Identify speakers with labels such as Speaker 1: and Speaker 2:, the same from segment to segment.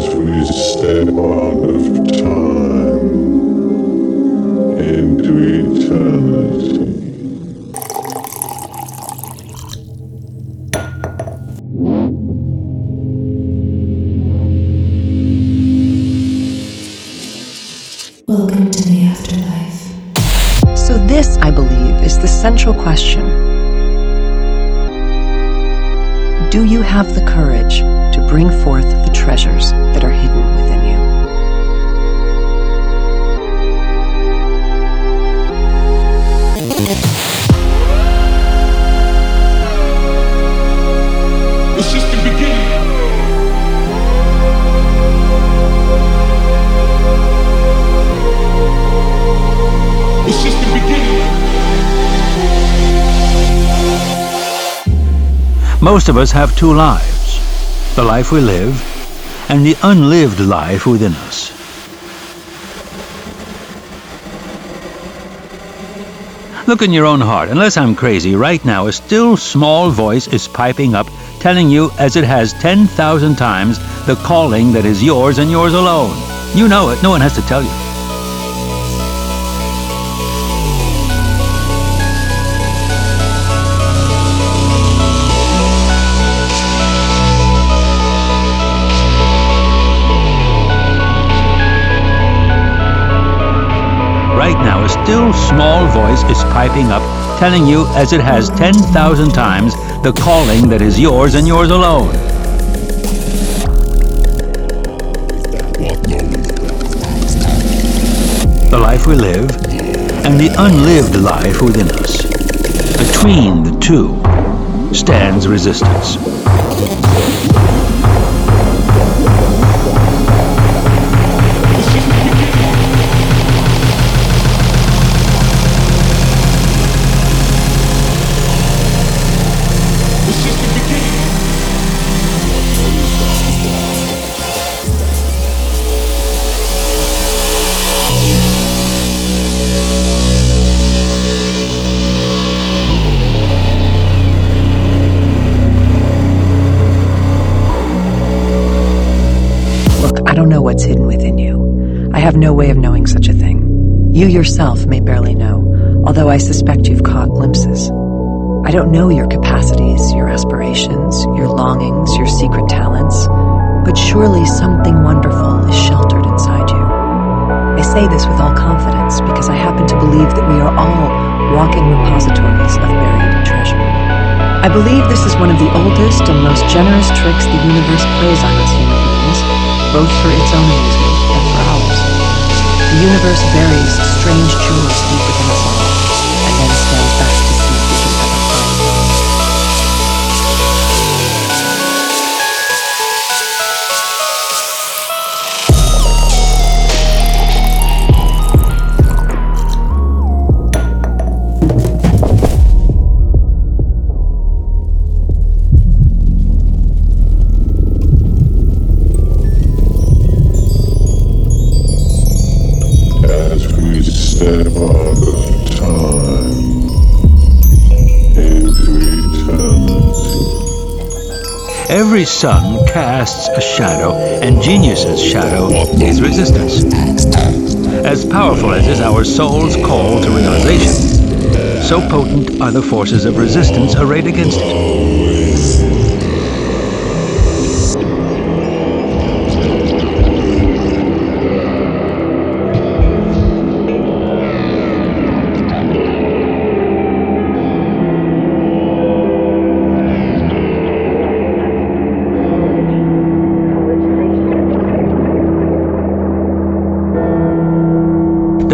Speaker 1: As we step out of time into eternity.
Speaker 2: Welcome to the afterlife.
Speaker 3: So, this, I believe, is the central question. Do you have the courage to bring forth the treasures that are hidden within you?
Speaker 4: It's just the beginning. It's just the beginning.
Speaker 5: Most of us have two lives the life we live and the unlived life within us. Look in your own heart. Unless I'm crazy, right now a still small voice is piping up, telling you, as it has 10,000 times, the calling that is yours and yours alone. You know it, no one has to tell you. Right now, a still small voice is piping up, telling you, as it has 10,000 times, the calling that is yours and yours alone. The life we live and the unlived life within us. Between the two stands resistance.
Speaker 3: I have no way of knowing such a thing. You yourself may barely know, although I suspect you've caught glimpses. I don't know your capacities, your aspirations, your longings, your secret talents, but surely something wonderful is sheltered inside you. I say this with all confidence because I happen to believe that we are all walking repositories of buried treasure. I believe this is one of the oldest and most generous tricks the universe plays on us human beings, both for its own amusement and. The universe buries strange jewels deep within us all, and then
Speaker 5: Every sun casts a shadow, and genius's shadow is resistance. As powerful as is our soul's call to realization, so potent are the forces of resistance arrayed against it.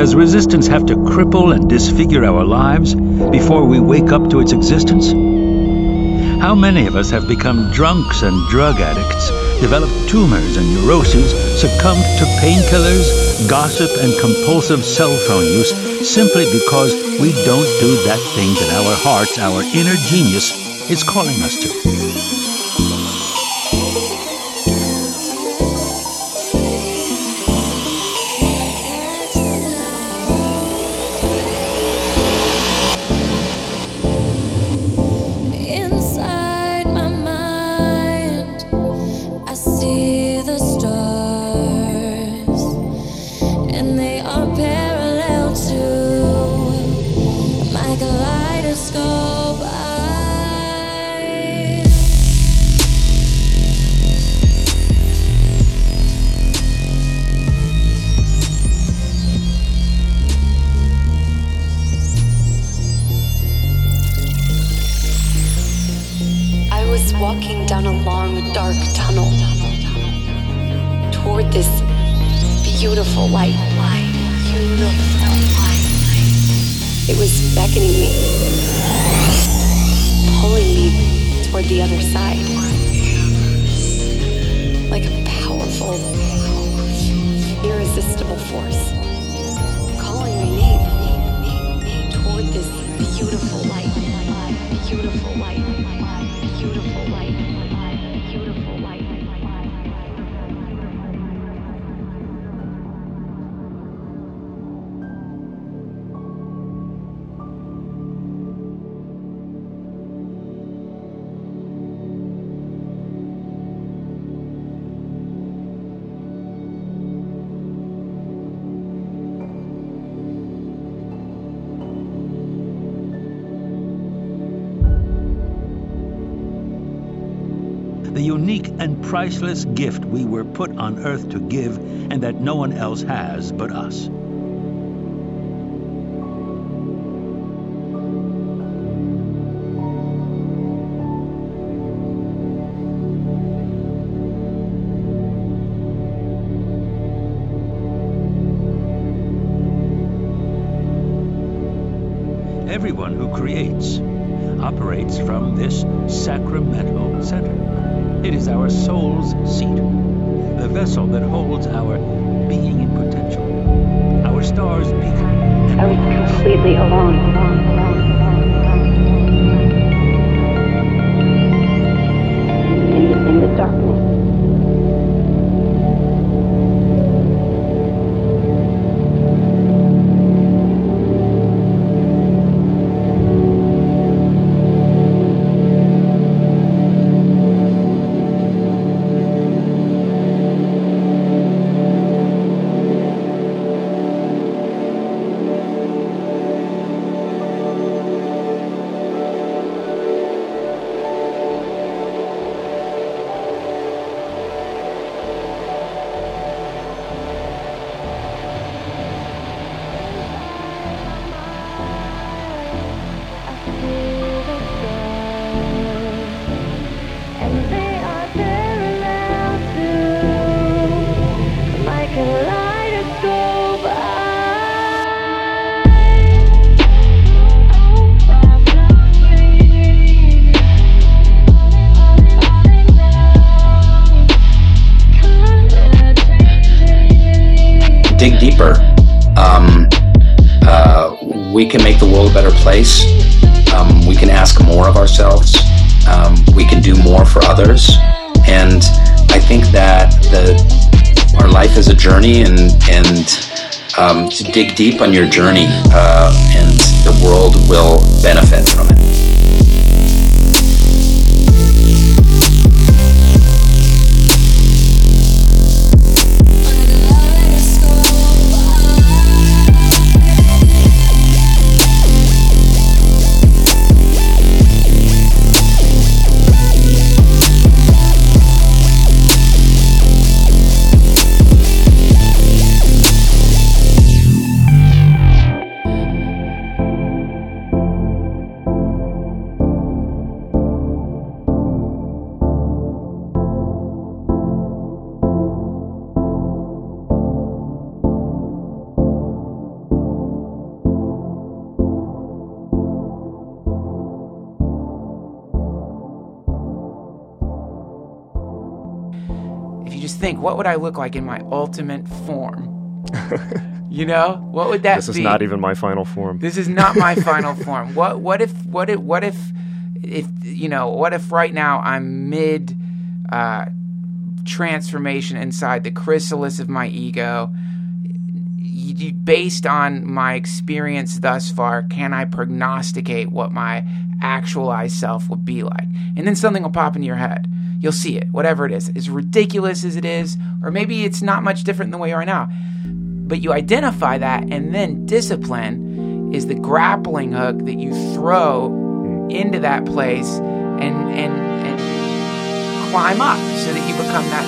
Speaker 5: Does resistance have to cripple and disfigure our lives before we wake up to its existence? How many of us have become drunks and drug addicts, developed tumors and neuroses, succumbed to painkillers, gossip, and compulsive cell phone use simply because we don't do that thing that our hearts, our inner genius, is calling us to?
Speaker 6: Toward the other side. Like a powerful, irresistible force. Calling my name toward this beautiful light. Beautiful light. Beautiful light.
Speaker 5: Unique and priceless gift we were put on earth to give and that no one else has but us. Everyone who creates
Speaker 7: we can make the world a better place. Um, we can ask more of ourselves. Um, we can do more for others. And I think that the our life is a journey, and and um, to dig deep on your journey, uh, and the world will benefit from it.
Speaker 8: Think, what would I look like in my ultimate form? you know, what would that be?
Speaker 9: This is
Speaker 8: be?
Speaker 9: not even my final form.
Speaker 8: This is not my final form. What what if what if what if if you know what if right now I'm mid uh, transformation inside the chrysalis of my ego? Based on my experience thus far, can I prognosticate what my actualized self will be like? And then something will pop into your head. You'll see it, whatever it is, as ridiculous as it is, or maybe it's not much different than the way you are now but you identify that and then discipline is the grappling hook that you throw into that place and and and climb up so that you become that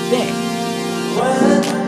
Speaker 8: thing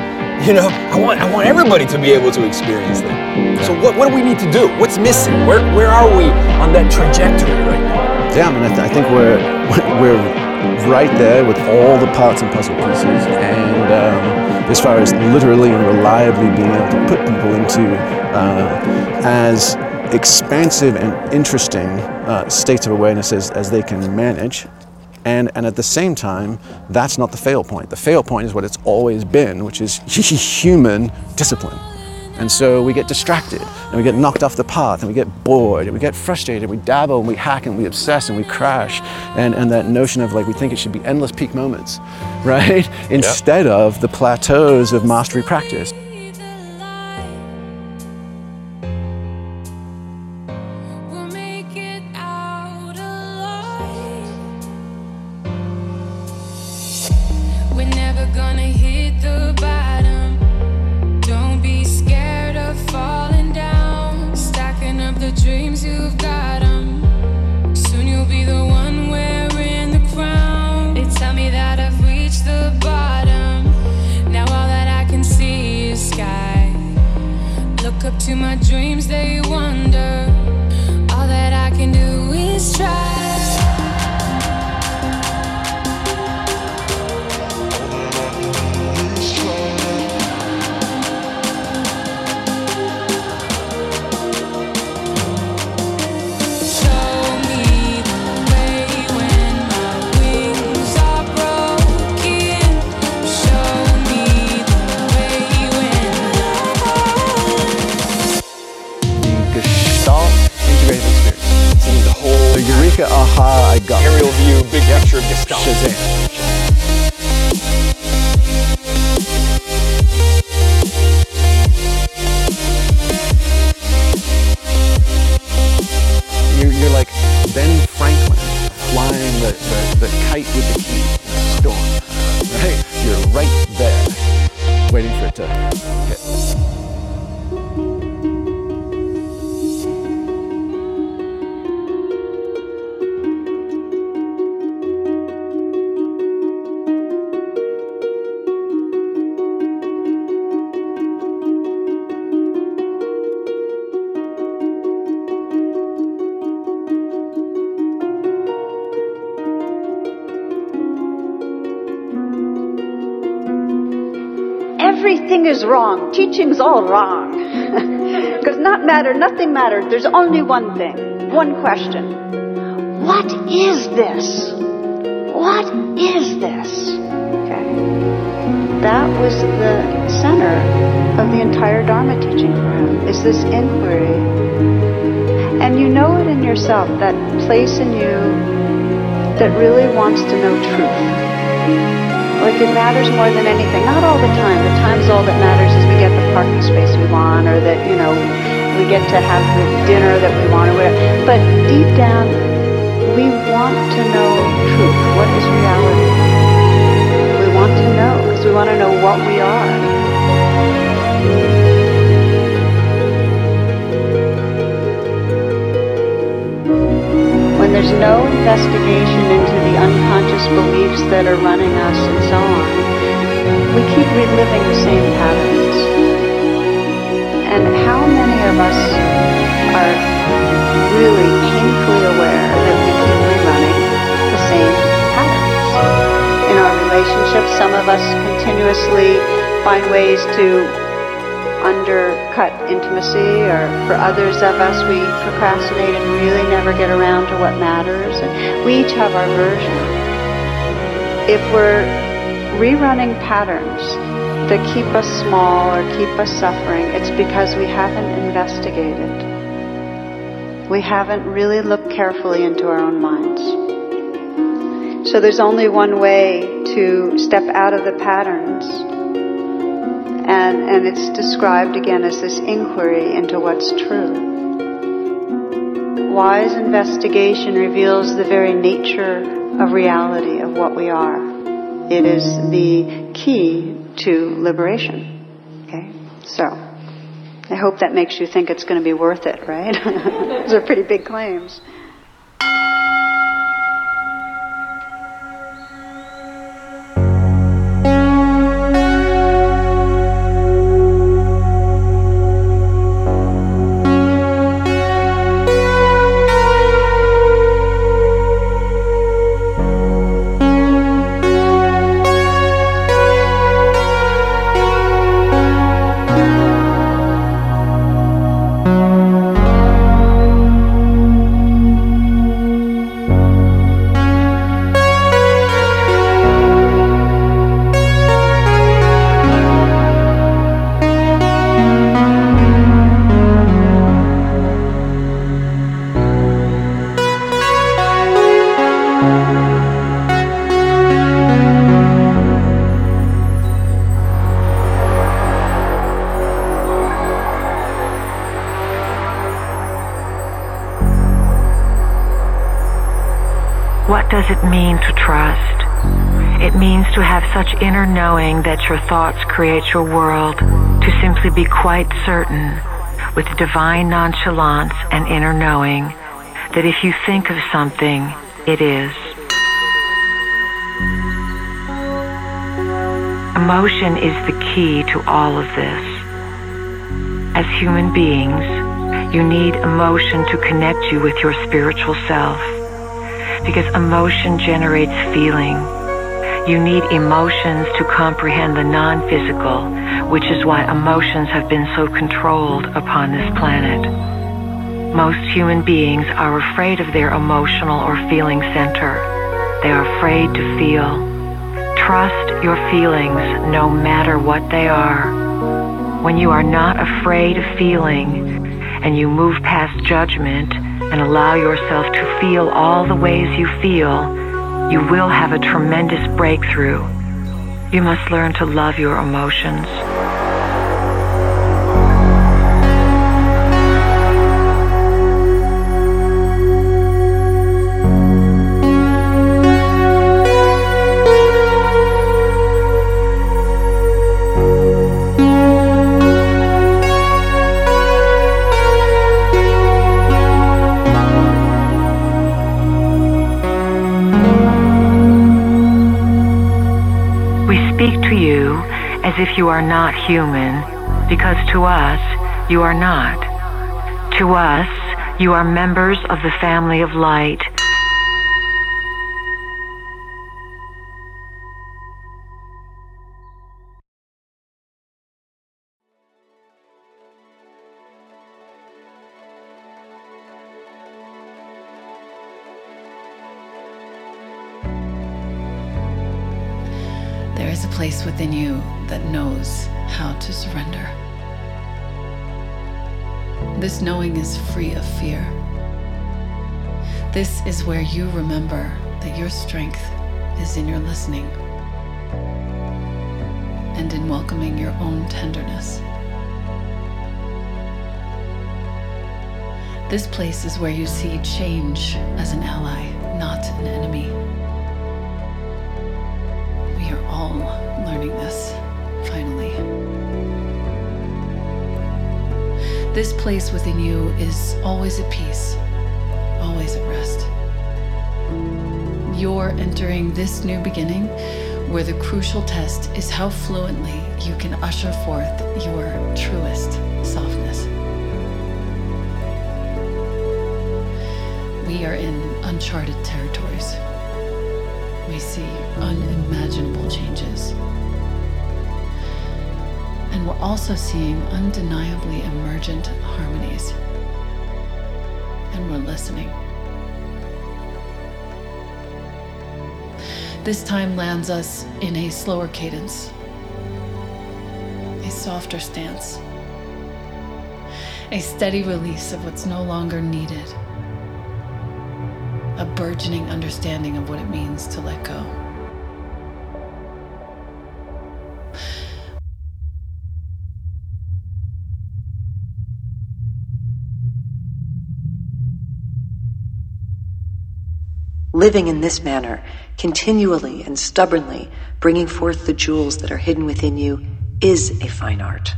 Speaker 9: you know, I want, I want everybody to be able to experience that. So what, what do we need to do? What's missing? Where, where are we on that trajectory right now?
Speaker 10: Yeah, I mean, I, th- I think we're we're right there with all the parts and puzzle pieces, and um, as far as literally and reliably being able to put people into uh, as expansive and interesting uh, states of awareness as, as they can manage. And, and at the same time, that's not the fail point. The fail point is what it's always been, which is human discipline. And so we get distracted and we get knocked off the path and we get bored and we get frustrated, we dabble and we hack and we obsess and we crash. And, and that notion of like we think it should be endless peak moments, right? Instead of the plateaus of mastery practice.
Speaker 11: Everything is wrong. Teaching's all wrong. Because not matter, nothing matters. There's only one thing, one question. What is this? What is this? Okay. That was the center of the entire Dharma teaching for him, is this inquiry. And you know it in yourself, that place in you that really wants to know truth. Like it matters more than anything. Not all the time. The times all that matters is we get the parking space we want, or that you know we get to have the dinner that we want, or whatever. But deep down, we want to know truth. What is reality? We want to know because we want to know what we are. When there's no investigation into the unconscious beliefs that are running us and so on, we keep reliving the same patterns. And how many of us are really painfully aware that we keep rerunning the same patterns? In our relationships, some of us continuously find ways to undercut intimacy, or for others of us, we procrastinate and really never get around to what matters. And we each have our version. If we're rerunning patterns that keep us small or keep us suffering, it's because we haven't investigated. We haven't really looked carefully into our own minds. So there's only one way to step out of the patterns and, and it's described again as this inquiry into what's true. Wise investigation reveals the very nature of reality, of what we are. It is the key to liberation. Okay? So, I hope that makes you think it's going to be worth it, right? Those are pretty big claims.
Speaker 12: What does it mean to trust? It means to have such inner knowing that your thoughts create your world, to simply be quite certain, with divine nonchalance and inner knowing, that if you think of something, it is. Emotion is the key to all of this. As human beings, you need emotion to connect you with your spiritual self. Because emotion generates feeling. You need emotions to comprehend the non physical, which is why emotions have been so controlled upon this planet. Most human beings are afraid of their emotional or feeling center. They are afraid to feel. Trust your feelings no matter what they are. When you are not afraid of feeling and you move past judgment and allow yourself to feel all the ways you feel, you will have a tremendous breakthrough. You must learn to love your emotions. As if you are not human, because to us, you are not. To us, you are members of the family of light.
Speaker 13: How to surrender. This knowing is free of fear. This is where you remember that your strength is in your listening and in welcoming your own tenderness. This place is where you see change as an ally, not an enemy. We are all learning this, This place within you is always at peace, always at rest. You're entering this new beginning where the crucial test is how fluently you can usher forth your truest softness. We are in uncharted territories. We see unimaginable changes. And we're also seeing undeniably emergent harmonies. And we're listening. This time lands us in a slower cadence, a softer stance, a steady release of what's no longer needed, a burgeoning understanding of what it means to let go.
Speaker 3: Living in this manner, continually and stubbornly bringing forth the jewels that are hidden within you, is a fine art.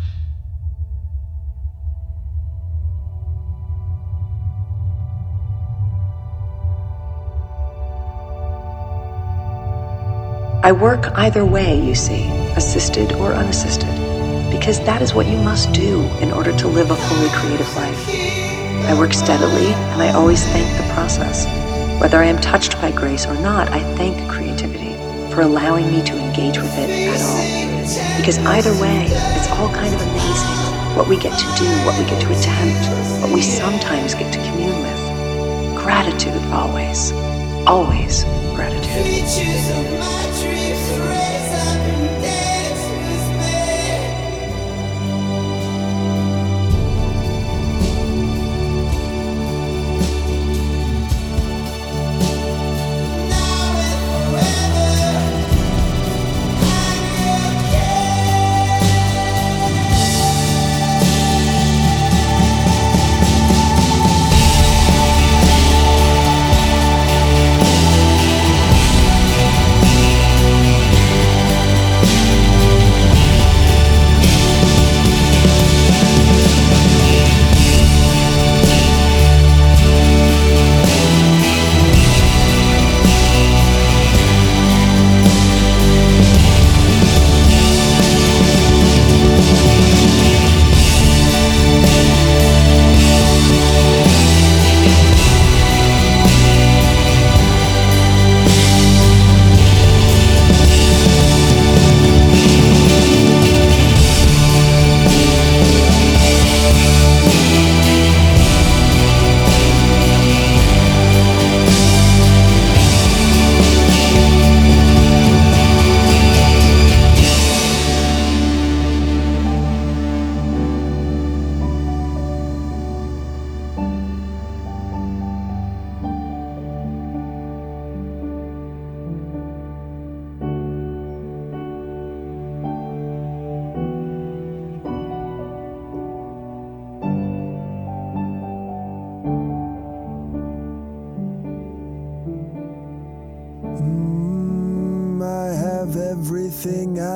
Speaker 3: I work either way, you see, assisted or unassisted, because that is what you must do in order to live a fully creative life. I work steadily, and I always thank the process. Whether I am touched by grace or not, I thank creativity for allowing me to engage with it at all. Because either way, it's all kind of amazing what we get to do, what we get to attempt, what we sometimes get to commune with. Gratitude always, always gratitude.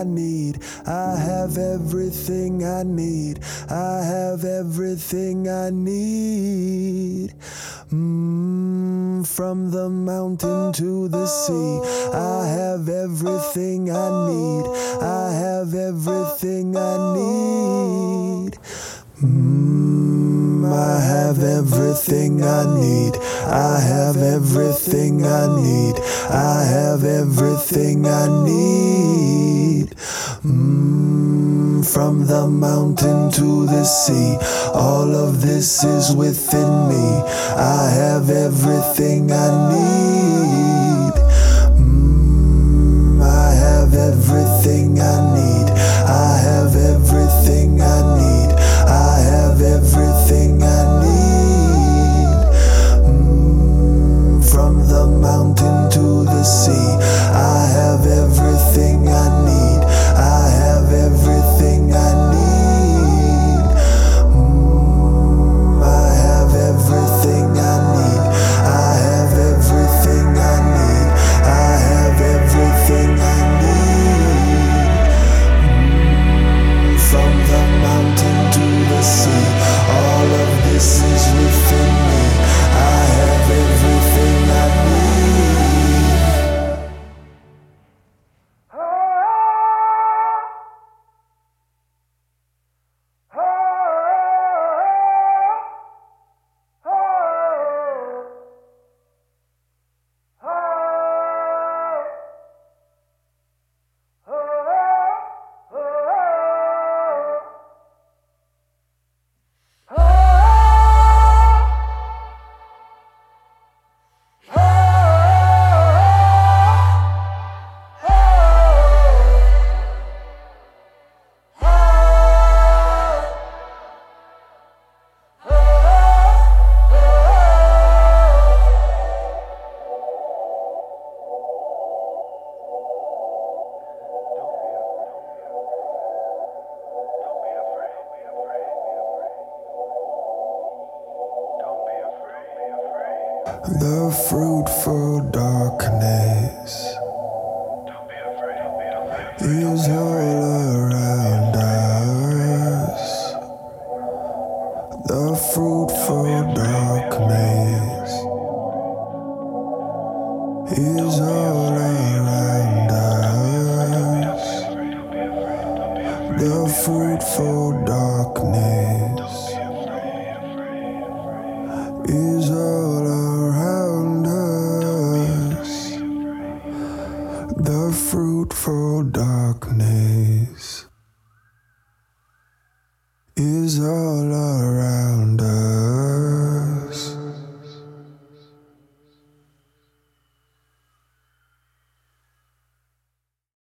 Speaker 14: Need. I have everything I need. I have everything I need. Mm, from the mountain to the sea, I have everything I need. I have everything I need. I have everything I need. I have everything I need. I have everything I need. Mm, from the mountain to the sea, all of this is within me. I have everything I need. Darkness